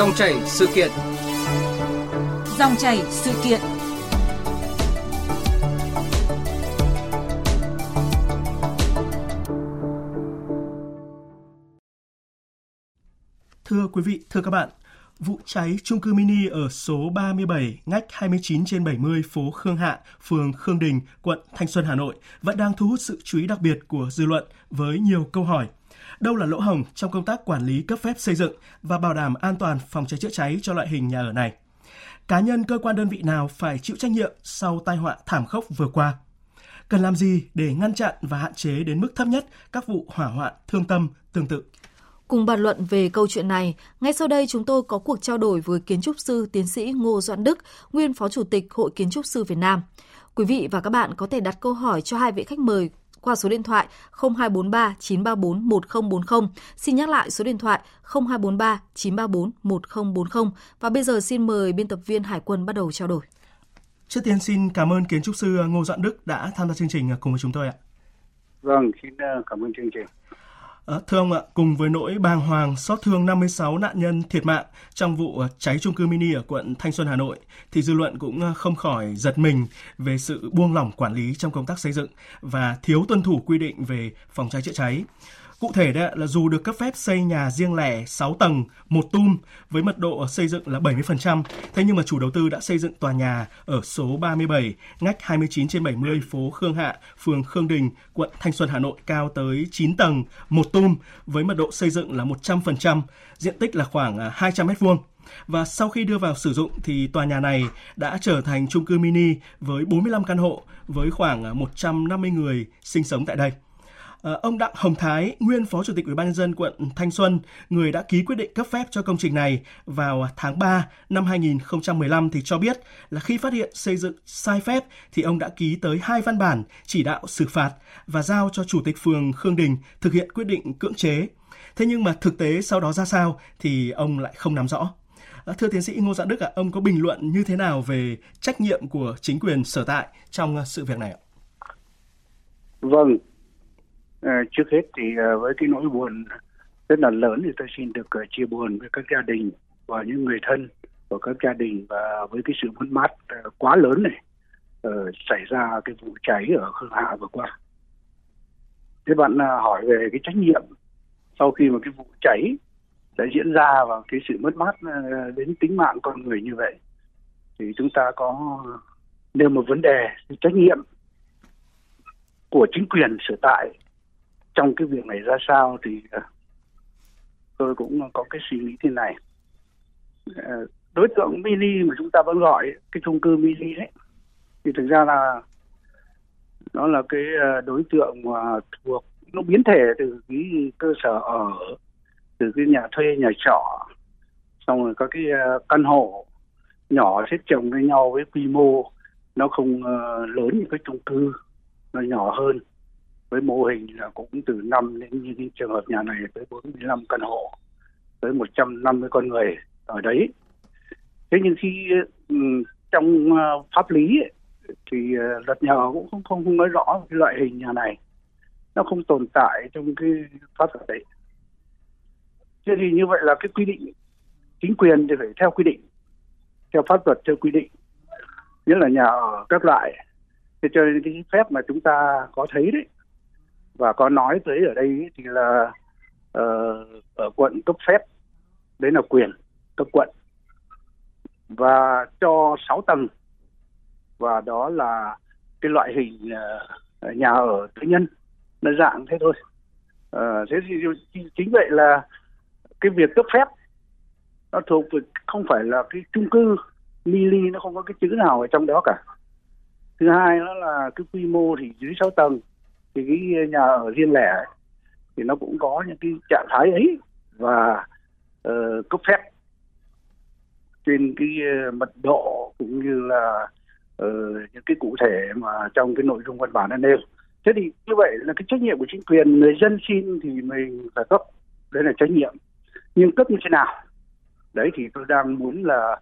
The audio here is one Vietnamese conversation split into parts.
Dòng chảy sự kiện. Dòng chảy sự kiện. Thưa quý vị, thưa các bạn, vụ cháy chung cư mini ở số 37 ngách 29 trên 70 phố Khương Hạ, phường Khương Đình, quận Thanh Xuân, Hà Nội vẫn đang thu hút sự chú ý đặc biệt của dư luận với nhiều câu hỏi. Đâu là lỗ hồng trong công tác quản lý cấp phép xây dựng và bảo đảm an toàn phòng cháy chữa cháy cho loại hình nhà ở này? Cá nhân cơ quan đơn vị nào phải chịu trách nhiệm sau tai họa thảm khốc vừa qua? Cần làm gì để ngăn chặn và hạn chế đến mức thấp nhất các vụ hỏa hoạn thương tâm tương tự? Cùng bàn luận về câu chuyện này, ngay sau đây chúng tôi có cuộc trao đổi với kiến trúc sư tiến sĩ Ngô Doãn Đức, nguyên Phó Chủ tịch Hội Kiến trúc sư Việt Nam. Quý vị và các bạn có thể đặt câu hỏi cho hai vị khách mời qua số điện thoại 0243 934 1040. Xin nhắc lại số điện thoại 0243 934 1040. Và bây giờ xin mời biên tập viên Hải quân bắt đầu trao đổi. Trước tiên xin cảm ơn kiến trúc sư Ngô Doãn Đức đã tham gia chương trình cùng với chúng tôi ạ. Vâng, xin ờ, cảm ơn chương trình. Ờ, thưa ông ạ, cùng với nỗi bàng hoàng xót thương 56 nạn nhân thiệt mạng trong vụ ờ, cháy chung cư mini ở quận Thanh Xuân Hà Nội, thì dư luận cũng ờ, không khỏi giật mình về sự buông lỏng quản lý trong công tác xây dựng và thiếu tuân thủ quy định về phòng cháy chữa cháy. Cụ thể đấy là dù được cấp phép xây nhà riêng lẻ 6 tầng, một tum với mật độ xây dựng là 70%, thế nhưng mà chủ đầu tư đã xây dựng tòa nhà ở số 37, ngách 29 trên 70 phố Khương Hạ, phường Khương Đình, quận Thanh Xuân, Hà Nội cao tới 9 tầng, một tum với mật độ xây dựng là 100%, diện tích là khoảng à, 200 m vuông. Và sau khi đưa vào sử dụng thì tòa nhà này đã trở thành chung cư mini với 45 căn hộ với khoảng à, 150 người sinh sống tại đây. Ờ, ông Đặng Hồng Thái, nguyên Phó Chủ tịch Ủy ban nhân dân quận Thanh Xuân, người đã ký quyết định cấp phép cho công trình này vào tháng 3 năm 2015 thì cho biết là khi phát hiện xây dựng sai phép thì ông đã ký tới hai văn bản chỉ đạo xử phạt và giao cho Chủ tịch phường Khương Đình thực hiện quyết định cưỡng chế. Thế nhưng mà thực tế sau đó ra sao thì ông lại không nắm rõ. Ờ, thưa tiến sĩ Ngô Dạ Đức ạ, ông có bình luận như thế nào về trách nhiệm của chính quyền sở tại trong sự việc này ạ? Vâng, Ờ, trước hết thì ờ, với cái nỗi buồn rất là lớn thì tôi xin được ờ, chia buồn với các gia đình và những người thân của các gia đình và với cái sự mất mát quá lớn này xảy ra cái vụ cháy ở Khương Hạ vừa qua. Thế bạn hỏi về cái trách nhiệm sau khi mà cái vụ cháy đã diễn ra và cái sự mất mát đến tính mạng con người như vậy, thì chúng ta có nêu một vấn đề trách nhiệm của chính quyền sở tại trong cái việc này ra sao thì ờ, tôi cũng có cái suy nghĩ thế này. Ờ, đối tượng mini mà chúng ta vẫn gọi, cái chung cư mini đấy, thì thực ra là nó là cái ờ, đối tượng mà thuộc, nó biến thể từ cái cơ sở ở, từ cái nhà thuê, nhà trọ, xong rồi có cái căn hộ nhỏ xếp chồng với nhau với quy mô, nó không lớn như cái chung cư, nó nhỏ hơn với mô hình là cũng từ 5 đến như trường hợp nhà này tới 45 căn hộ tới 150 con người ở đấy. Thế nhưng khi ừ, trong ờ, pháp lý ấy, thì ờ, luật nhà cũng không, không không nói rõ cái loại hình nhà này. Nó không tồn tại trong cái pháp luật đấy. Thế thì như vậy là cái quy định chính quyền thì phải theo quy định theo pháp luật theo quy định nhất là nhà ở các loại. Thế cho nên cái phép mà chúng ta có thấy đấy và có nói tới ở đây thì là uh, ở quận cấp phép đấy là quyền cấp quận. Và cho 6 tầng. Và đó là cái loại hình uh, nhà ở tư nhân nó dạng thế thôi. Uh, thế thì chính vậy là cái việc cấp phép nó thuộc về không phải là cái chung cư mini nó không có cái chữ nào ở trong đó cả. Thứ hai nó là cái quy mô thì dưới 6 tầng thì cái nhà ở riêng lẻ ấy, thì nó cũng có những cái trạng thái ấy và uh, cấp phép trên cái ờ, mật độ cũng như là uh, những cái cụ thể mà trong cái nội dung văn bản đã nêu. Thế thì như vậy là cái trách nhiệm của chính quyền người dân xin thì mình phải cấp đấy là trách nhiệm. Nhưng cấp như thế nào? Đấy thì tôi đang muốn là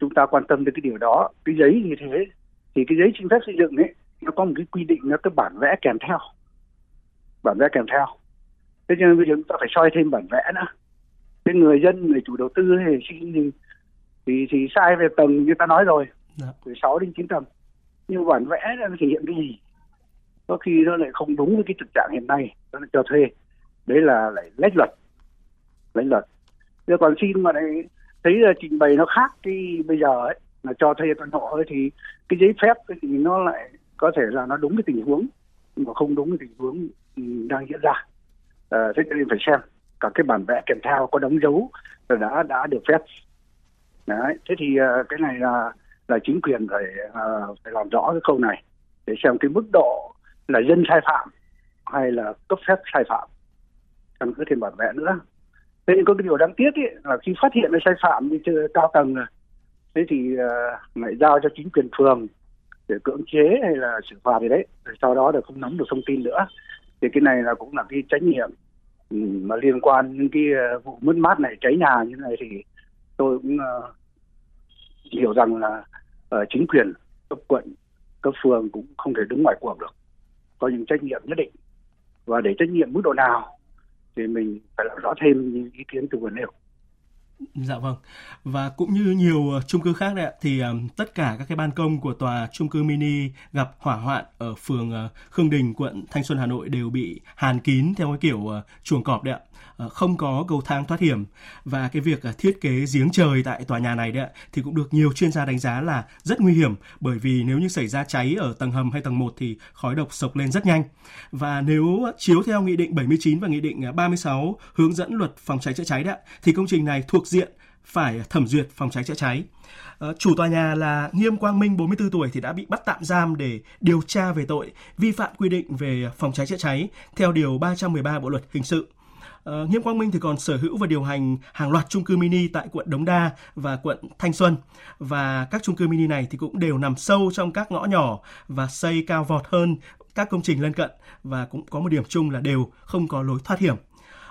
chúng ta quan tâm đến cái điều đó. Cái giấy như thế thì cái giấy xin phép xây dựng ấy nó có một cái quy định nó cái bản vẽ kèm theo. Bản vẽ kèm theo. Thế cho nên bây giờ chúng ta phải soi thêm bản vẽ nữa. Cái người dân người chủ đầu tư thì thì thì, thì sai về tầng như ta nói rồi. Dạ. từ 6 đến 9 tầng. Nhưng bản vẽ nó thể hiện cái gì? Có khi nó lại không đúng với cái thực trạng hiện nay. Nó cho thuê. Đấy là lại lách luật. Lách luật. Giờ còn xin mà lại thấy là trình bày nó khác cái bây giờ ấy là cho thuê căn hộ ấy thì cái giấy phép thì nó lại có thể là nó đúng cái tình huống nhưng mà không đúng cái tình huống ừ, đang diễn ra. À, thế cho nên phải xem cả cái bản vẽ kèm theo có đóng dấu rồi đã đã được phép. Đấy thế thì uh, cái này là là chính quyền phải uh, phải làm rõ cái câu này để xem cái mức độ là dân sai phạm hay là cấp phép sai phạm. Căn cứ thêm bản vẽ nữa. Thế nhưng có cái điều đáng tiếc ấy, là khi phát hiện cái sai phạm như chưa cao tầng rồi thế thì uh, lại giao cho chính quyền phường để cưỡng chế hay là xử phạt gì đấy rồi sau đó là không nắm được thông tin nữa. Thì cái này là cũng là cái trách nhiệm ừ, mà liên quan những cái ờ, vụ mất mát này cháy nhà như này thì tôi cũng uh, hiểu rằng là uh, chính quyền cấp quận cấp phường cũng không thể đứng ngoài cuộc được. Có những trách nhiệm nhất định. Và để trách nhiệm mức độ nào thì mình phải làm rõ thêm những ý kiến từ vừa nêu Dạ vâng. Và cũng như nhiều ờ, chung cư khác đấy ạ, thì um, tất cả các cái ban công của tòa chung cư mini gặp hỏa hoạn ở phường uh, Khương Đình, quận Thanh Xuân, Hà Nội đều bị hàn kín theo cái kiểu uh, chuồng cọp đấy ạ. Uh, không có cầu thang thoát hiểm và cái việc uh, thiết kế giếng trời tại tòa nhà này đấy ạ thì cũng được nhiều chuyên gia đánh giá là rất nguy hiểm bởi vì nếu như xảy ra cháy ở tầng hầm hay tầng 1 thì khói độc sộc lên rất nhanh. Và nếu chiếu theo nghị định 79 và nghị định 36 hướng dẫn luật phòng cháy chữa cháy đấy ạ thì công trình này thuộc diện phải thẩm duyệt phòng cháy chữa cháy. Ờ, chủ tòa nhà là Nghiêm Quang Minh 44 tuổi, thì đã bị bắt tạm giam để điều tra về tội vi phạm quy định về phòng cháy chữa cháy theo điều 313 Bộ luật hình sự. Ờ, Nghiêm Quang Minh thì còn sở hữu và điều hành hàng loạt chung cư mini tại quận Đống Đa và quận Thanh Xuân và các chung cư mini này thì cũng đều nằm sâu trong các ngõ nhỏ và xây cao vọt hơn các công trình lân cận và cũng có một điểm chung là đều không có lối thoát hiểm.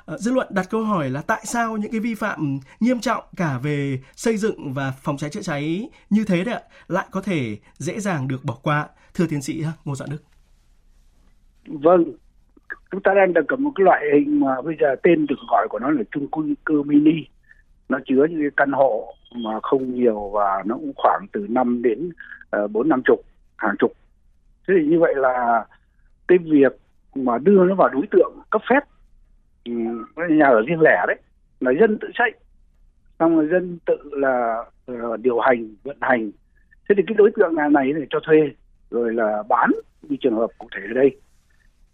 Ờ, dư luận đặt câu hỏi là tại sao những cái vi phạm nghiêm trọng cả về xây dựng và phòng cháy chữa cháy như thế đấy ạ, lại có thể dễ dàng được bỏ qua? Thưa tiến sĩ Ngô Dạ Đức. Vâng chúng ta đang đang cầm một cái loại hình mà bây giờ tên được gọi của nó là chung cư mini. Nó chứa những cái căn hộ mà không nhiều và nó cũng khoảng từ 5 đến ờ, bốn năm chục, hàng chục. Thế thì như vậy là cái việc mà đưa nó vào đối tượng cấp phép Ừ, nhà ở riêng lẻ đấy là dân tự xây. Xong rồi dân tự là uh, điều hành vận hành. Thế thì cái đối tượng nhà này để cho thuê rồi là bán như trường hợp cụ thể ở đây.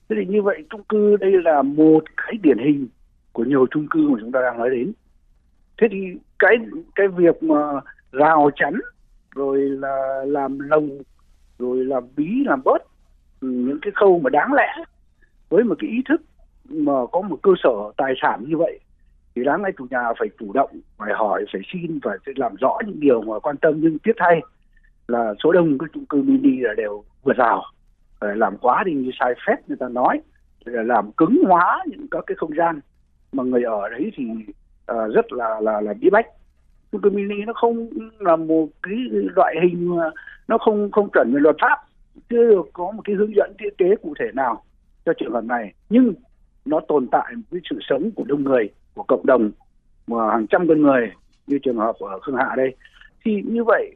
Thế thì như vậy chung cư đây là một cái điển hình của nhiều chung cư mà chúng ta đang nói đến. Thế thì cái cái việc mà rào chắn rồi là làm lồng rồi làm bí làm bớt ừ, những cái khâu mà đáng lẽ với một cái ý thức mà có một cơ sở tài sản như vậy thì đáng lẽ chủ nhà phải chủ động phải hỏi phải xin phải làm rõ những điều mà quan tâm. Nhưng tiếc thay là số đông các chung cư mini là đều vượt rào. Làm quá đi như sai phép người ta nói là làm cứng hóa những các cái không gian mà người ở đấy thì uh, rất là là là bí bách. Chung cư mini nó không là một cái loại hình mà nó không không chuẩn về luật pháp chưa được có một cái hướng dẫn thiết kế cụ thể nào cho trường hợp này. Nhưng nó tồn tại với sự sống của đông người của cộng đồng mà hàng trăm con người như trường hợp ở khương hạ đây. Thì như vậy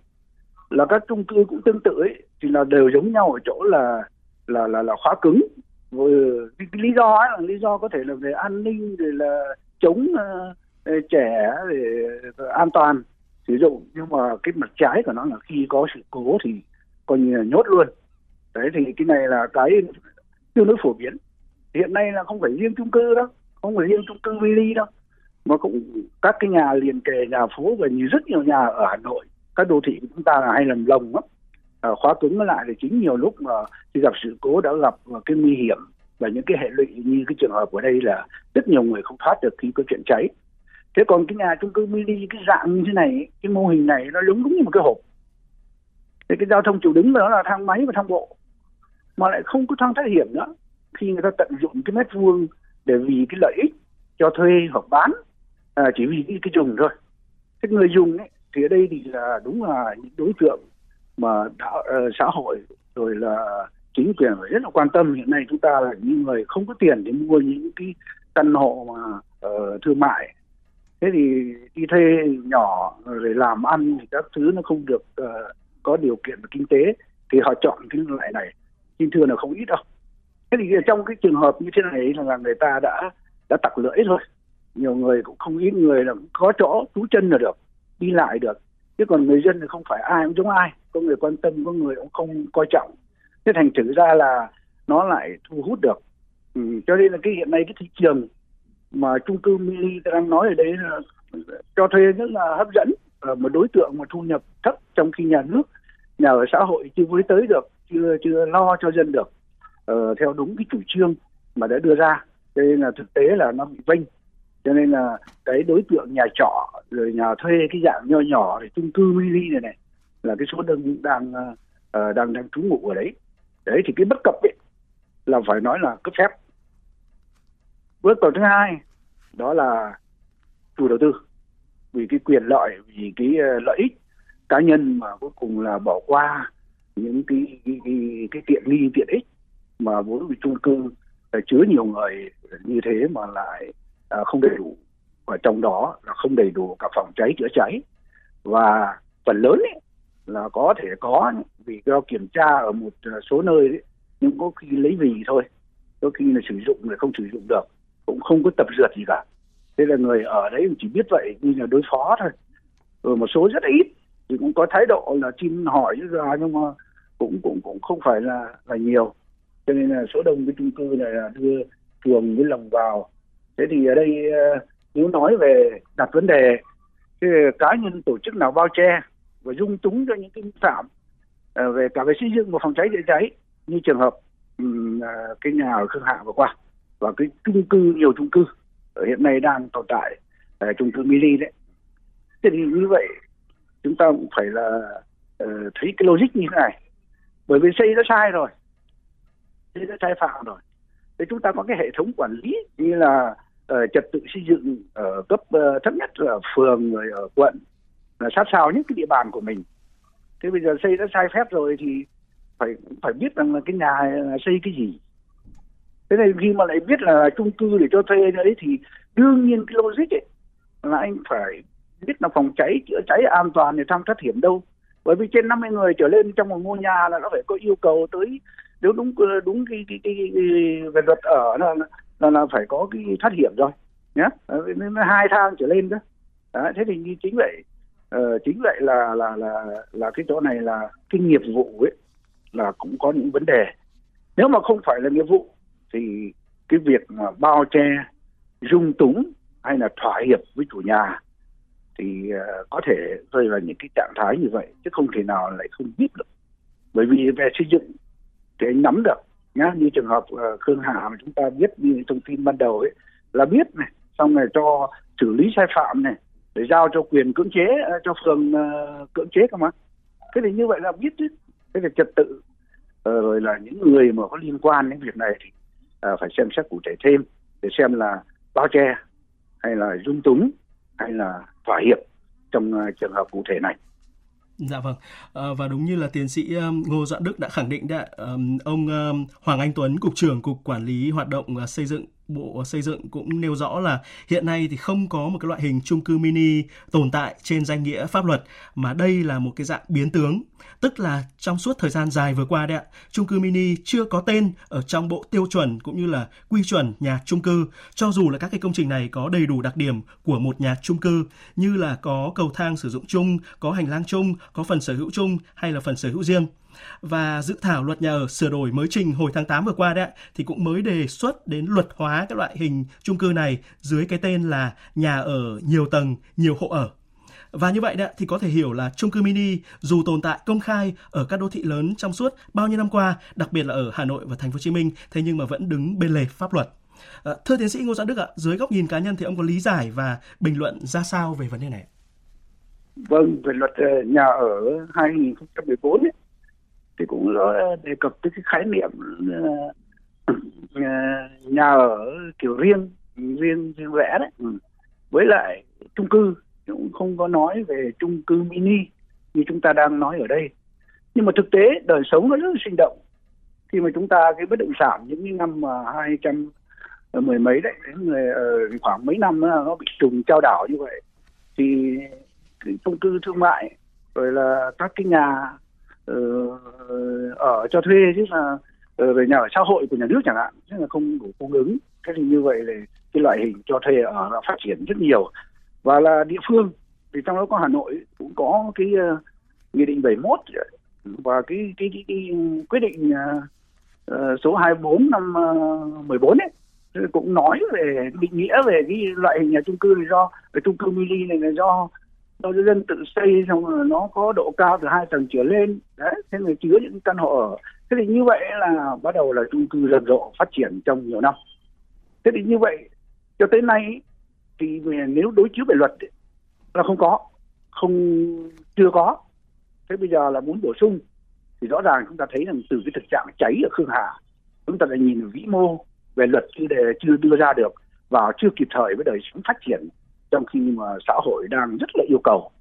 là các chung cư cũng tương tự ấy thì là đều giống nhau ở chỗ là là là là khóa cứng. Rồi cái, cái lý do ấy là lý do có thể là về an ninh rồi là chống uh, trẻ để uh, an toàn sử dụng. Nhưng mà cái mặt trái của nó là khi có sự cố thì coi như là nhốt luôn. Đấy thì cái này là cái tương đối phổ biến hiện nay là không phải riêng chung cư đâu không phải riêng chung cư mini đâu mà cũng các cái nhà liền kề nhà phố và nhiều rất nhiều nhà ở Hà Nội. Các đô thị của chúng ta là hay làm lồng lắm. À, khóa cứng nó lại thì chính nhiều lúc mà khi gặp sự cố đã gặp cái nguy hiểm và những cái hệ lụy như cái trường hợp ở đây là rất nhiều người không thoát được khi có chuyện cháy. Thế còn cái nhà chung cư mini cái dạng như thế này cái mô hình này nó đúng đúng như một cái hộp. Thế cái giao thông chủ đứng đó là thang máy và thang bộ mà lại không có thang thoát hiểm nữa khi người ta tận dụng cái mét vuông để vì cái lợi ích cho thuê hoặc bán à, chỉ vì cái, cái dùng thôi. Thế người dùng ấy, thì ở đây thì là đúng là những đối tượng mà đã, uh, ờ, xã hội rồi là chính quyền phải rất là quan tâm. Hiện nay chúng ta là những người không có tiền để mua những cái căn hộ mà uh, thương mại. Thế thì đi thuê nhỏ rồi làm ăn thì các thứ nó không được uh, có điều kiện về kinh tế thì họ chọn cái loại này. Xin thưa là không ít đâu thế thì trong cái trường hợp như thế này là người ta đã đã tặc lưỡi rồi. Nhiều người cũng không ít người là có chỗ trú chân là được đi lại được. Chứ còn người dân thì không phải ai cũng giống ai. Có người quan tâm có người cũng không coi trọng. Thế thành thử ra là nó lại thu hút được. Ừ, cho nên là cái hiện nay cái thị trường mà chung cư mini ta đang nói ở đây là cho thuê rất là hấp dẫn. Ở một đối tượng mà thu nhập thấp trong khi nhà nước nhà ở xã hội chưa với tới được chưa chưa lo cho dân được uh, theo đúng cái chủ trương mà đã đưa ra. Cho nên là thực tế là nó bị vênh. Cho nên là cái đối tượng nhà trọ rồi nhà thuê cái dạng nho nhỏ thì chung cư mini này này là cái số đơn đang uh, đang đang trú ngụ ở đấy. Đấy thì cái bất cập ấy là phải nói là cấp phép. Bước cầu thứ hai đó là chủ đầu tư. Vì cái quyền lợi vì cái ờ, lợi ích cá nhân mà cuối cùng là bỏ qua những cái cái cái, cái tiện nghi tiện ích mà vốn vì chung cư chứa nhiều người như thế mà lại à, không đầy đủ. Và trong đó là không đầy đủ cả phòng cháy chữa cháy. Và phần lớn ấy, là có thể có vì do kiểm tra ở một à, số nơi ấy, nhưng có khi lấy vì thôi. Có khi là sử dụng lại không sử dụng được cũng không có tập dượt gì cả. Thế là người ở đấy chỉ biết vậy như là đối phó thôi. Rồi một số rất ít thì cũng có thái độ là xin hỏi ra nhưng mà cũng cũng cũng không phải là là nhiều cho nên là số đông cái chung cư này là đưa chuồng với lồng vào. Thế thì ở đây ờ, nếu nói về đặt vấn đề cái cá nhân tổ chức nào bao che và dung túng cho những cái vi phạm ờ, về cả về xây dựng và phòng cháy chữa cháy như trường hợp ờ, cái nhà ở khương hạ vừa qua và cái chung cư nhiều chung cư ở hiện nay đang tồn tại ở chung cư mini đấy. Thế thì như vậy chúng ta cũng phải là uh, thấy cái logic như thế này. Bởi vì xây đã sai rồi thế đã sai phạm rồi. Thế chúng ta có cái hệ thống quản lý như là uh, trật tự xây dựng ở cấp uh, thấp nhất là phường rồi ở quận là sát sao nhất cái địa bàn của mình. Thế bây giờ xây đã sai phép rồi thì phải phải biết rằng là cái nhà là xây cái gì. Thế này khi mà lại biết là chung cư để cho thuê đấy thì đương nhiên cái logic ấy là anh phải biết là phòng cháy chữa cháy an toàn thì thăng thoát hiểm đâu. Bởi vì trên 50 người trở lên trong một ngôi nhà là nó phải có yêu cầu tới nếu đúng ờ, đúng cái cái, cái, cái, cái về luật ở là, là là phải có cái thoát hiểm rồi nhé ờ, nên hai thang trở lên đó. Đấy, thế thì chính vậy uh, chính vậy là là là là cái chỗ này là cái nghiệp vụ ấy là cũng có những vấn đề. Nếu mà không phải là nghiệp vụ thì cái việc mà bao che dung túng hay là thỏa hiệp với chủ nhà thì uh, có thể rơi vào những cái trạng thái như vậy chứ không thể nào lại không biết được. Bởi vì về xây dựng thì anh nắm được nhá. Như trường hợp uh, khương hạ mà chúng ta biết như thông tin ban đầu ấy là biết này xong rồi cho xử lý sai phạm này để giao cho quyền cưỡng chế uh, cho phường uh, cưỡng chế cơ mà. Thế thì như vậy là biết chứ. Thế là trật tự uh, rồi là những người mà có liên quan đến việc này thì uh, phải xem xét cụ thể thêm để xem là bao che hay là dung túng hay là thỏa hiệp trong uh, trường hợp cụ thể này. Dạ vâng, à, và đúng như là tiến sĩ Ngô Doãn Đức đã khẳng định đã ông Hoàng Anh Tuấn, cục trưởng cục quản lý hoạt động ờ, xây dựng Bộ Xây dựng cũng nêu rõ là hiện nay thì không có một cái loại hình chung cư mini tồn tại trên danh nghĩa pháp luật mà đây là một cái dạng biến tướng. Tức là trong suốt thời gian dài vừa qua đấy ạ, chung cư mini chưa có tên ở trong bộ tiêu chuẩn cũng như là quy chuẩn nhà chung cư, cho dù là các cái công trình này có đầy đủ đặc điểm của một nhà chung cư như là có cầu thang sử dụng chung, có hành lang chung, có phần sở hữu chung hay là phần sở hữu riêng và dự thảo luật nhà ở sửa đổi mới trình hồi tháng 8 vừa qua đấy thì cũng mới đề xuất đến luật hóa các loại hình chung cư này dưới cái tên là nhà ở nhiều tầng, nhiều hộ ở. Và như vậy đấy thì có thể hiểu là chung cư mini dù tồn tại công khai ở các đô thị lớn trong suốt bao nhiêu năm qua, đặc biệt là ở Hà Nội và Thành phố Hồ Chí Minh, thế nhưng mà vẫn đứng bên lề pháp luật. À, thưa tiến sĩ Ngô Doãn Đức ạ, dưới góc nhìn cá nhân thì ông có lý giải và bình luận ra sao về vấn đề này? Vâng, về luật ờ, nhà ở 2014 ấy, cũng ờ, đề cập tới cái khái niệm ờ, ờ, nhà ở kiểu riêng riêng riêng rẽ đấy. Ừ. Với lại chung cư cũng không có nói về chung cư mini như chúng ta đang nói ở đây. Nhưng mà thực tế đời sống nó rất là sinh động. Khi mà chúng ta, cái bất động sản những cái năm mà 200 mười mấy đấy, đến khoảng mấy năm nó bị trùng trao đảo như vậy, thì cái chung cư thương mại, rồi là các cái nhà Ờ, ở cho thuê chứ là uh, về nhà ở xã hội của nhà nước chẳng hạn chứ là không đủ cung ứng. Thế thì như vậy là cái loại hình cho thuê ở nó phát triển rất nhiều. Và là địa phương thì trong đó có Hà Nội cũng có cái uh, nghị định 71 và cái cái, cái, cái quyết định uh, số 24 năm uh, 14 ấy cũng nói về định nghĩa về cái loại hình nhà chung cư này do cái chung cư mini này là do do dân tự xây, xong rồi nó có độ cao từ hai tầng trở lên. Đấy, thế người chứa những căn hộ ở. Thế thì như vậy là bắt đầu là chung cư rầm rộ phát triển trong nhiều năm. Thế thì như vậy, cho tới nay thì nếu đối chiếu về luật là không có, không, chưa có. Thế bây giờ là muốn bổ sung, thì rõ ràng chúng ta thấy rằng từ cái thực trạng cháy ở khương hà, chúng ta đã nhìn vĩ mô về luật chưa đề chưa đưa ra được và chưa kịp thời với đời sống phát triển trong khi mà xã hội đang rất là yêu cầu.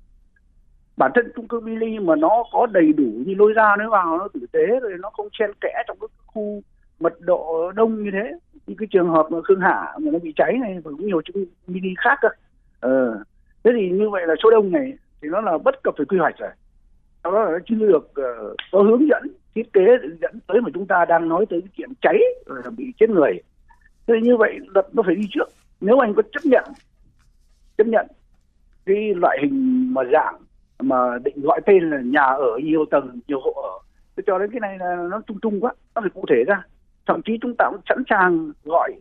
Bản thân chung cư mini mà nó có đầy đủ như lối ra nó vào nó tử tế rồi nó không chen kẽ trong các khu mật độ đông như thế như cái trường hợp mà khương hạ mà nó bị cháy này và cũng nhiều chung mini khác cơ. Ờ. thế thì như vậy là số đông này thì nó là bất cập về quy hoạch rồi. Đó là nó chưa được uh, có hướng dẫn thiết kế dẫn tới mà chúng ta đang nói tới cái chuyện cháy rồi là bị chết người. Thế như vậy luật nó phải đi trước. Nếu anh có chấp nhận chấp nhận. Cái loại hình mà dạng mà định gọi tên là nhà ở nhiều tầng nhiều hộ ở tôi cho đến cái này là nó chung chung quá nó phải cụ thể ra. Thậm chí chúng ta cũng sẵn sàng gọi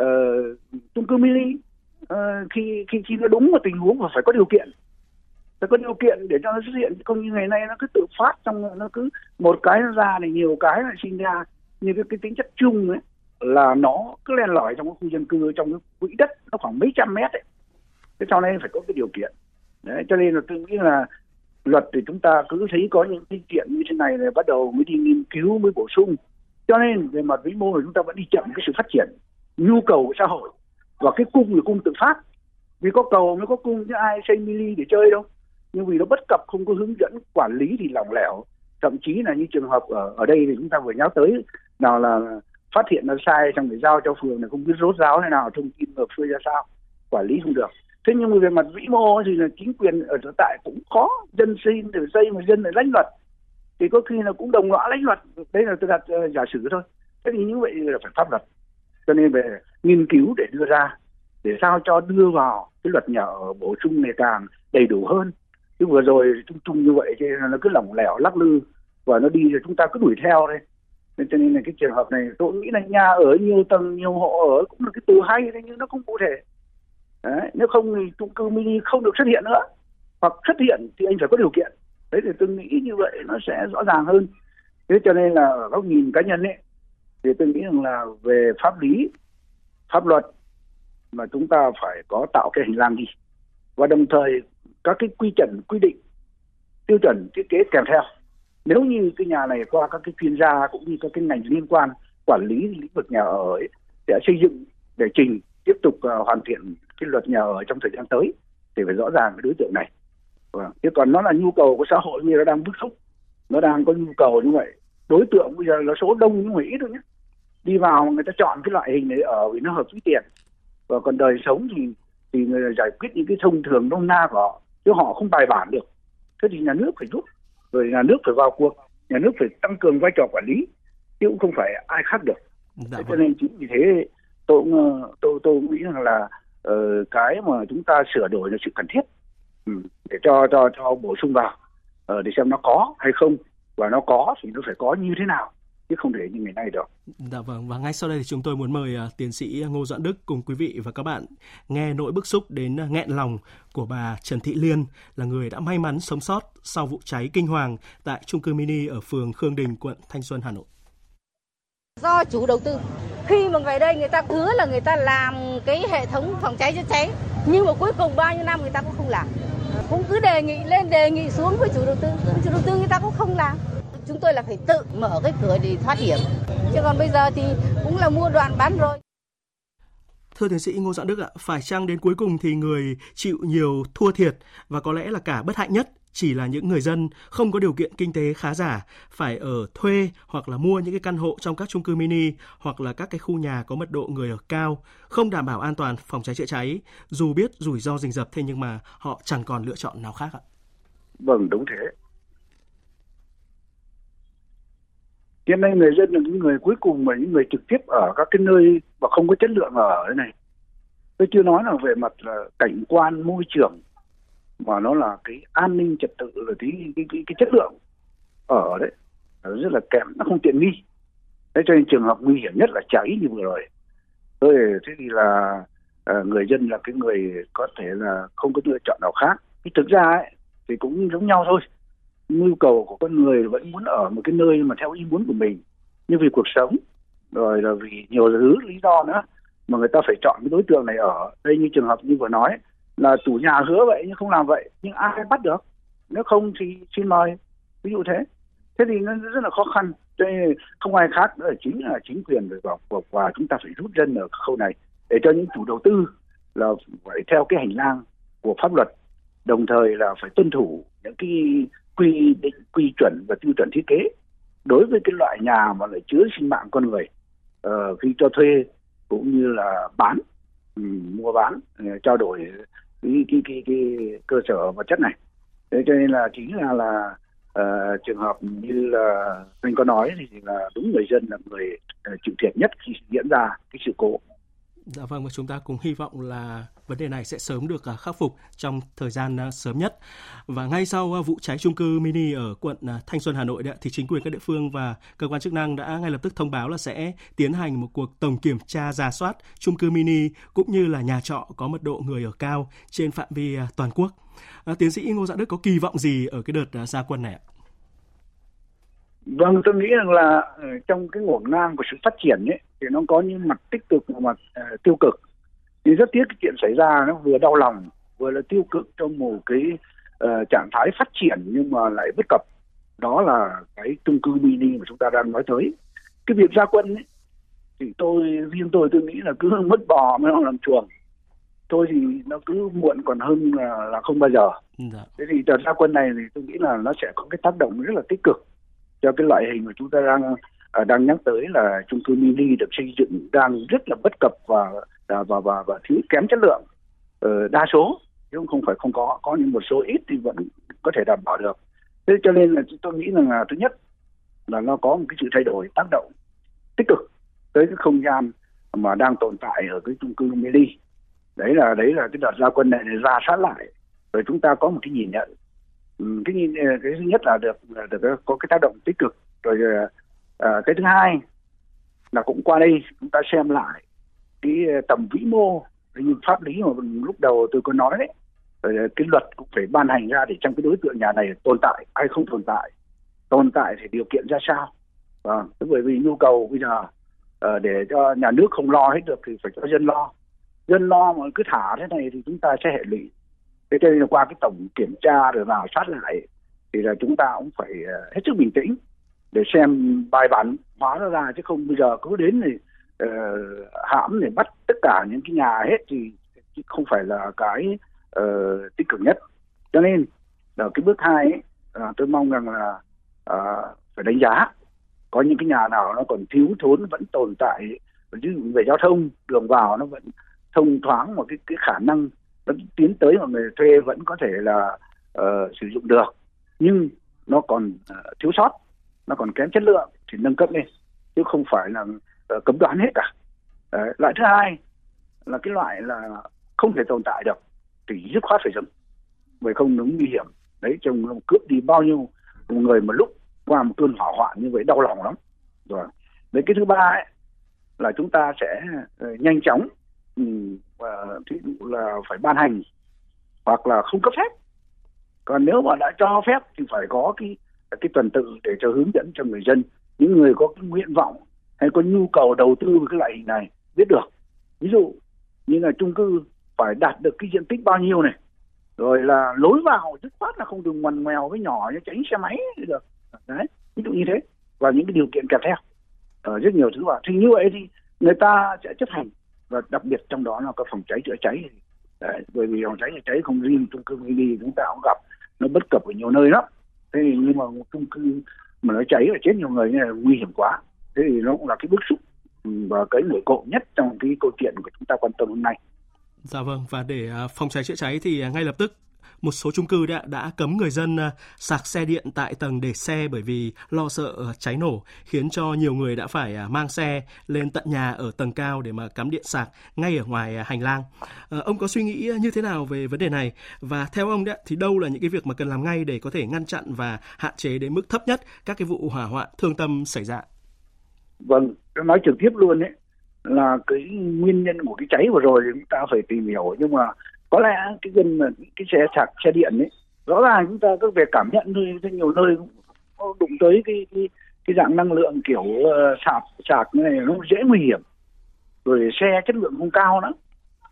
uh, chung cư mini uh, khi khi khi nó đúng một tình huống và phải có điều kiện. Phải có điều kiện để cho nó xuất hiện. Không như ngày nay nó cứ tự phát trong nó cứ một cái nó ra này nhiều cái lại sinh ra. Như cái, cái tính chất chung ấy là nó cứ len lỏi trong cái khu dân cư trong cái quỹ đất nó khoảng mấy trăm mét ấy thế cho nên phải có cái điều kiện. Đấy, cho nên là tôi nghĩ là luật thì chúng ta cứ thấy có những cái kiện như thế này là bắt đầu mới đi nghiên cứu, mới bổ sung. Cho nên về mặt vĩ mô thì chúng ta vẫn đi chậm cái sự phát triển, nhu cầu của xã hội. Và cái cung là cung tự phát. Vì có cầu mới có cung, chứ ai xây mini để chơi đâu. Nhưng vì nó bất cập, không có hướng dẫn, quản lý thì lỏng lẻo. Thậm chí là như trường hợp ở ở đây thì chúng ta vừa nhắc tới, nào là phát hiện nó sai xong để giao cho phường này không biết rốt ráo thế nào, thông tin ngược xuôi ra sao, quản lý không được thế nhưng mà về mặt vĩ mô thì là chính quyền ở sở tại cũng khó dân xin để xây mà dân lại lách luật. Thì có khi là cũng đồng lõa lách luật. Đây là tôi đặt uh, giả sử thôi. Thế thì như vậy là phải pháp luật. Cho nên về nghiên cứu để đưa ra để sao cho đưa vào cái luật nhà ở bổ sung ngày càng đầy đủ hơn. Chứ vừa rồi chung chung như vậy cho nên nó cứ lỏng lẻo lắc lư và nó đi rồi chúng ta cứ đuổi theo đây nên cho nên là cái trường hợp này tôi nghĩ là nhà ở nhiều tầng nhiều hộ ở cũng là cái từ hay nhưng nó không cụ thể. Đấy, nếu không thì chung cư mini không được xuất hiện nữa. Hoặc xuất hiện thì anh phải có điều kiện. Đấy thì tôi nghĩ như vậy nó sẽ rõ ràng hơn. Thế cho nên là ở góc nhìn cá nhân ấy thì tôi nghĩ rằng là về pháp lý pháp luật mà chúng ta phải có tạo cái hành lang đi. Và đồng thời các cái quy chuẩn quy định tiêu chuẩn thiết kế kèm theo. Nếu như cái nhà này qua các cái chuyên gia cũng như các cái ngành liên quan quản lý lĩnh vực nhà ở ấy, sẽ xây dựng để trình tiếp tục uh, hoàn thiện cái luật nhà ở trong thời gian tới thì phải rõ ràng cái đối tượng này vâng. chứ còn nó là nhu cầu của xã hội như nó đang bức xúc nó đang có nhu cầu như vậy đối tượng bây giờ là số đông nhưng mà ít thôi nhé đi vào người ta chọn cái loại hình này ở vì nó hợp với tiền và còn đời sống thì thì người giải quyết những cái thông thường nông na của họ chứ họ không bài bản được thế thì nhà nước phải giúp rồi nhà nước phải vào cuộc nhà nước phải tăng cường vai trò quản lý chứ cũng không phải ai khác được dạ, cho vâng. nên chính vì thế tôi tôi tôi nghĩ rằng là uh, cái mà chúng ta sửa đổi là sự cần thiết ừ, để cho cho cho bổ sung vào uh, để xem nó có hay không và nó có thì nó phải có như thế nào chứ không thể như ngày nay được. Dạ vâng và ngay sau đây thì chúng tôi muốn mời uh, tiến sĩ Ngô Doãn Đức cùng quý vị và các bạn nghe nỗi bức xúc đến uh, nghẹn lòng của bà Trần Thị Liên là người đã may mắn sống sót sau vụ cháy kinh hoàng tại chung cư mini ở phường Khương Đình, quận Thanh Xuân, Hà Nội. Do chủ đầu tư. Khi mà về đây người ta hứa là người ta làm cái hệ thống phòng cháy chữa cháy nhưng mà cuối cùng bao nhiêu năm người ta cũng không làm. Cũng cứ đề nghị lên đề nghị xuống với chủ đầu tư. Chủ đầu tư người ta cũng không làm. Chúng tôi là phải tự mở cái cửa để thoát hiểm. Chứ còn bây giờ thì cũng là mua đoạn bán rồi. Thưa tiến sĩ Ngô Doãn Đức ạ, phải chăng đến cuối cùng thì người chịu nhiều thua thiệt và có lẽ là cả bất hạnh nhất? Chỉ là những người dân không có điều kiện kinh tế khá giả, phải ở thuê hoặc là mua những cái căn hộ trong các chung cư mini hoặc là các cái khu nhà có mật độ người ở cao, không đảm bảo an toàn phòng cháy chữa cháy, dù biết rủi ro rình rập thế nhưng mà họ chẳng còn lựa chọn nào khác ạ. Vâng, đúng thế. Hiện nay người dân là những người cuối cùng mà những người trực tiếp ở các cái nơi mà không có chất lượng ở đây này. Tôi chưa nói là về mặt là cảnh quan môi trường mà nó là cái an ninh trật tự là cái cái, cái, cái chất lượng ở đấy rất là kém nó không tiện nghi. Thế cho nên trường hợp nguy hiểm nhất là cháy như vừa rồi. Thôi thế thì là ờ, người dân là cái người có thể là không có lựa chọn nào khác. Thì thực ra ấy, thì cũng giống nhau thôi. Nhu cầu của con người vẫn muốn ở một cái nơi mà theo ý muốn của mình nhưng vì cuộc sống rồi là vì nhiều thứ lý do nữa mà người ta phải chọn cái đối tượng này ở. Đây như trường hợp như vừa nói là chủ nhà hứa vậy nhưng không làm vậy nhưng ai bắt được? Nếu không thì xin mời. Ví dụ thế. Thế thì nó rất là khó khăn. Cho nên không ai khác nữa chính là chính quyền phải vào cuộc và chúng ta phải rút dân ở khâu này để cho những chủ đầu tư là phải theo cái hành lang của pháp luật đồng thời là phải tuân thủ những cái quy định quy chuẩn và tiêu chuẩn thiết kế đối với cái loại nhà mà lại chứa sinh mạng con người uh, khi cho thuê cũng như là bán um, mua bán uh, trao đổi cái, cái cái cái cơ sở vật chất này. Thế cho nên là chính là là uh, trường hợp như là anh có nói thì là đúng người dân là người uh, chịu thiệt nhất khi diễn ra cái sự cố. Dạ vâng và chúng ta cùng hy vọng là vấn đề này sẽ sớm được à, khắc phục trong thời gian à, sớm nhất. Và ngay sau à, vụ cháy chung cư mini ở quận Thanh Xuân Hà Nội thì chính quyền các địa phương và cơ quan chức năng đã ngay lập tức thông báo là sẽ tiến hành một cuộc tổng kiểm tra giả soát chung cư mini cũng như là nhà trọ có mật độ người ở cao trên phạm vi toàn quốc. Tiến sĩ Ngô Dạ Đức có kỳ vọng gì ở cái đợt gia quân này ạ? Vâng, tôi nghĩ rằng là ờ, trong cái ngổn ngang của sự phát triển ấy, thì nó có những mặt tích cực và mặt uh, tiêu cực. thì rất tiếc cái chuyện xảy ra nó vừa đau lòng, vừa là tiêu cực trong một cái uh, trạng thái phát triển nhưng mà lại bất cập. Đó là cái chung cư mini mà chúng ta đang nói tới. Cái việc ra quân ấy, thì tôi riêng tôi tôi nghĩ là cứ mất bò mới làm chuồng tôi thì nó cứ muộn còn hơn là, là không bao giờ. Dạ. Thế thì đợt ra quân này thì tôi nghĩ là nó sẽ có cái tác động rất là tích cực cho cái loại hình mà chúng ta đang Ờ, đang nhắc tới là chung cư mini được xây dựng đang rất là bất cập và và và và, và thiếu kém chất lượng. Ờ, đa số chứ không phải không có có những một số ít thì vẫn có thể đảm bảo được. Thế cho nên là tôi nghĩ rằng là thứ nhất là nó có một cái sự thay đổi tác động tích cực tới cái không gian mà đang tồn tại ở cái chung cư mini. Đấy là đấy là cái đợt gia quân này ra sát lại rồi chúng ta có một cái nhìn nhận. Ừ, cái cái thứ nhất là được là được có cái tác động tích cực rồi à, à, cái thứ hai là cũng qua đây chúng ta xem lại cái ờ, tầm vĩ mô như pháp lý mà lúc đầu tôi có nói đấy. Ờ, cái luật cũng phải ban hành ra để trong cái đối tượng nhà này tồn tại hay không tồn tại tồn tại thì điều kiện ra sao. Vâng bởi vì nhu cầu bây giờ uh, để cho nhà nước không lo hết được thì phải cho dân lo. Dân lo mà cứ thả thế này thì chúng ta sẽ hệ lụy. Thế cho nên là qua cái tổng kiểm tra rồi vào sát lại thì là chúng ta cũng phải hết sức bình tĩnh để xem bài bản hóa nó ra chứ không bây giờ cứ đến thì uh, hãm để bắt tất cả những cái nhà hết thì không phải là cái uh, tích cực nhất. Cho nên là cái bước hai ấy, uh, tôi mong rằng là uh, phải đánh giá có những cái nhà nào nó còn thiếu thốn vẫn tồn tại. Ví dụ về giao thông đường vào nó vẫn thông thoáng một cái cái khả năng nó tiến tới mà người thuê vẫn có thể là uh, sử dụng được. Nhưng nó còn uh, thiếu sót nó còn kém chất lượng thì nâng cấp lên chứ không phải là uh, cấm đoán hết cả. Đấy. loại thứ hai là cái loại là không thể tồn tại được thì dứt khoát phải dừng. Bởi không nó nguy hiểm. Đấy trong cướp đi bao nhiêu người một lúc qua một cơn hỏa hoạn như vậy đau lòng lắm. Rồi đấy cái thứ ba ấy, là chúng ta sẽ uh, nhanh chóng và thí dụ là phải ban hành hoặc là không cấp phép. Còn nếu mà đã cho phép thì phải có cái cái tuần tự để cho hướng dẫn cho người dân những người có cái nguyện vọng hay có nhu cầu đầu tư vào cái loại hình này biết được. Ví dụ như là chung cư phải đạt được cái diện tích bao nhiêu này rồi là lối vào dứt khoát là không được ngoằn ngoèo với nhỏ như tránh xe máy được. Đấy ví dụ như thế. Và những cái điều kiện kèm theo. Ở rất nhiều thứ vào. Thì như vậy thì người ta sẽ chấp hành. Và đặc biệt trong đó là có phòng cháy chữa cháy. Đấy, bởi vì phòng cháy chữa cháy không riêng chung cư mini chúng ta cũng gặp. Nó bất cập ở nhiều nơi lắm thế thì nhưng mà một chung cư, mà nó cháy và chết nhiều người như là nguy hiểm quá thế thì nó cũng là cái bức xúc và cái nổi cộng nhất trong cái câu chuyện của chúng ta quan tâm hôm nay. Dạ vâng và để à, phòng cháy chữa cháy thì à, ngay lập tức một số chung cư đã, đã cấm người dân à, sạc xe điện tại tầng để xe bởi vì lo sợ ờ, cháy nổ khiến cho nhiều người đã phải à, mang xe lên tận nhà ở tầng cao để mà cắm điện sạc ngay ở ngoài à, hành lang. Ờ, ông có suy nghĩ như thế nào về vấn đề này và theo ông đấy thì đâu là những cái việc mà cần làm ngay để có thể ngăn chặn và hạn chế đến mức thấp nhất các cái vụ hỏa hoạn thương tâm xảy ra? Vâng, nói trực tiếp luôn đấy là cái nguyên nhân của cái cháy vừa rồi chúng ta phải tìm hiểu nhưng mà có lẽ cái gần cái xe sạc xe điện ấy rõ ràng chúng ta có về cảm nhận thôi thì nhiều nơi cũng đụng tới cái cái cái dạng năng lượng kiểu uh, sạc sạc như này nó dễ nguy hiểm. Rồi xe chất lượng không cao nữa.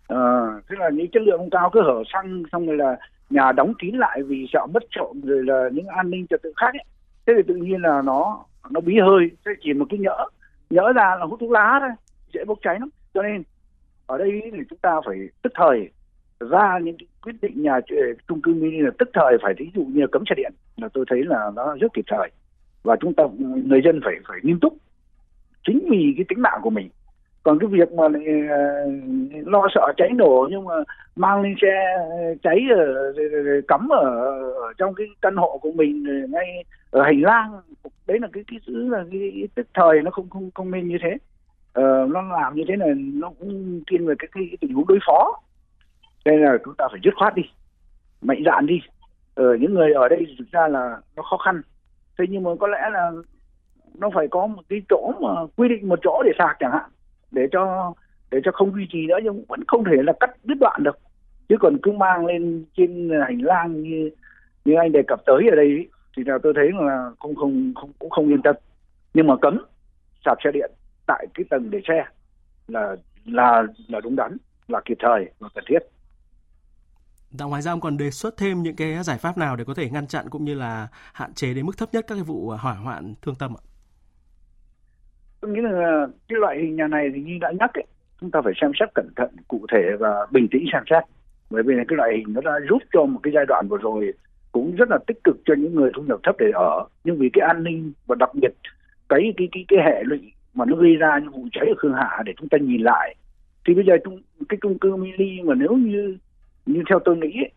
Ờ, à, tức là những chất lượng không cao cứ hở xăng xong rồi là nhà đóng kín lại vì sợ mất trộm rồi là những an ninh trật tự khác ấy. Thế thì tự nhiên là nó nó bí hơi thế chỉ một cái nhỡ nhỡ ra là hút thuốc lá thôi dễ bốc cháy lắm. Cho nên ở đây thì chúng ta phải tức thời ra những quyết định nhà ờ, trung cư mini là tức thời phải ví dụ như cấm xe điện là tôi thấy là nó rất kịp thời. Và chúng ta người dân phải phải nghiêm túc chính vì cái tính mạng của mình. Còn cái việc mà uh, lo sợ cháy nổ nhưng mà mang lên xe ờ, cháy ở cắm ở, ở trong cái căn hộ của mình ngay ở hành lang đấy là cái cái thứ là cái, cái tức thời nó không không không nên như thế. Ờ, nó làm như thế là nó cũng thiên về cái, cái, cái tình huống đối phó nên là chúng ta phải dứt khoát đi, mạnh dạn đi. Ở những người ở đây thực ra là nó khó khăn. Thế nhưng mà có lẽ là nó phải có một cái chỗ mà quy định một chỗ để sạc chẳng hạn, để cho để cho không duy trì nữa, nhưng vẫn không thể là cắt đứt đoạn được. Chứ còn cứ mang lên trên hành lang như như anh đề cập tới ở đây thì là tôi thấy là không không không, cũng không yên tâm. Nhưng mà cấm sạc xe điện tại cái tầng để xe là là là đúng đắn là kịp thời và cần thiết. Dạ, ngoài ra ông còn đề xuất thêm những cái giải pháp nào để có thể ngăn chặn cũng như là hạn chế đến mức thấp nhất các cái vụ hỏa hoạn thương tâm ạ? Tôi nghĩ là cái loại hình nhà này thì như đã nhắc ấy, chúng ta phải xem xét cẩn thận, cụ thể và bình tĩnh xem xét. Bởi vì là cái loại hình nó đã giúp cho một cái giai đoạn vừa rồi cũng rất là tích cực cho những người thu nhập thấp để ở. Nhưng vì cái an ninh và đặc biệt cái cái cái cái hệ lụy mà nó gây ra những vụ cháy ở Khương Hạ để chúng ta nhìn lại thì bây giờ chung cái chung cư mini mà nếu như như theo tôi nghĩ ấy,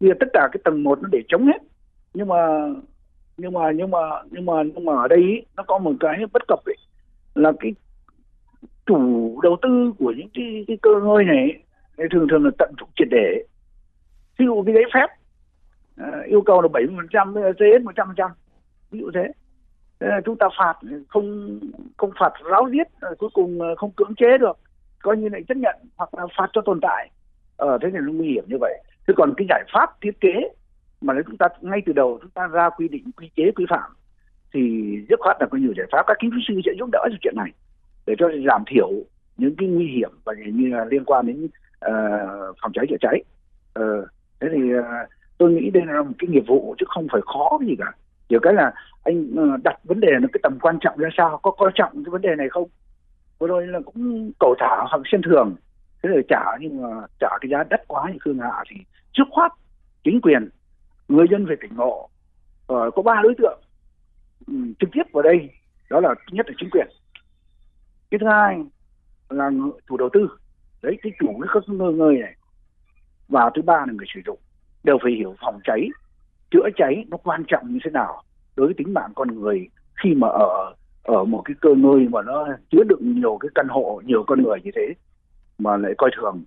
bây giờ tất cả cái tầng một nó để chống hết. Nhưng mà nhưng mà nhưng mà nhưng mà nhưng mà ở đây ấy, nó có một cái bất cập ấy là cái chủ đầu tư của những cái, cái cơ ngơi này thường thường là tận dụng triệt để ví dụ cái giấy phép uh, yêu cầu là bảy mươi phần trăm CS một trăm phần trăm. Ví dụ thế. Chúng ta phạt không không phạt ráo riết cuối cùng không cưỡng chế được. Coi như lại chấp nhận hoặc là phạt cho tồn tại ờ, thế thì nó nguy hiểm như vậy. Thế còn cái giải pháp thiết kế mà nếu chúng ta ngay từ đầu chúng ta ra quy định quy chế quy phạm thì rất khoát là có nhiều giải pháp. Các kiến trúc sư sẽ giúp đỡ cho chuyện này để cho giảm thiểu những cái nguy hiểm và như là liên quan đến uh, phòng cháy chữa cháy. Uh, thế thì uh, tôi nghĩ đây là một cái nghiệp vụ chứ không phải khó gì cả. Chỉ cái là anh đặt vấn đề là cái tầm quan trọng ra sao có coi trọng cái vấn đề này không? Vừa rồi là cũng cầu thả hoặc xem thường thế rồi trả nhưng mà trả cái giá đắt quá như khương hạ thì trước khoát chính quyền người dân phải tỉnh ngộ. Ờ, có ba đối tượng ừ, trực tiếp vào đây đó là thứ nhất là chính quyền. Cái thứ hai là chủ đầu tư. Đấy cái chủ cái các người ngơi này. Và thứ ba là người sử dụng. Đều phải hiểu phòng cháy chữa cháy nó quan trọng như thế nào đối với tính mạng con người khi mà ở ở một cái cơ ngơi mà nó chứa đựng nhiều cái căn hộ nhiều con người như thế mà lại coi thường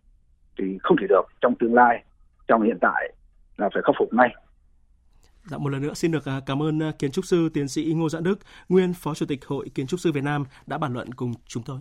thì không thể được trong tương lai trong hiện tại là phải khắc phục ngay Dạ, một lần nữa xin được à, cảm ơn à, kiến trúc sư tiến sĩ Ngô Doãn Đức, nguyên Phó Chủ tịch Hội Kiến trúc sư Việt Nam đã bàn luận cùng chúng tôi.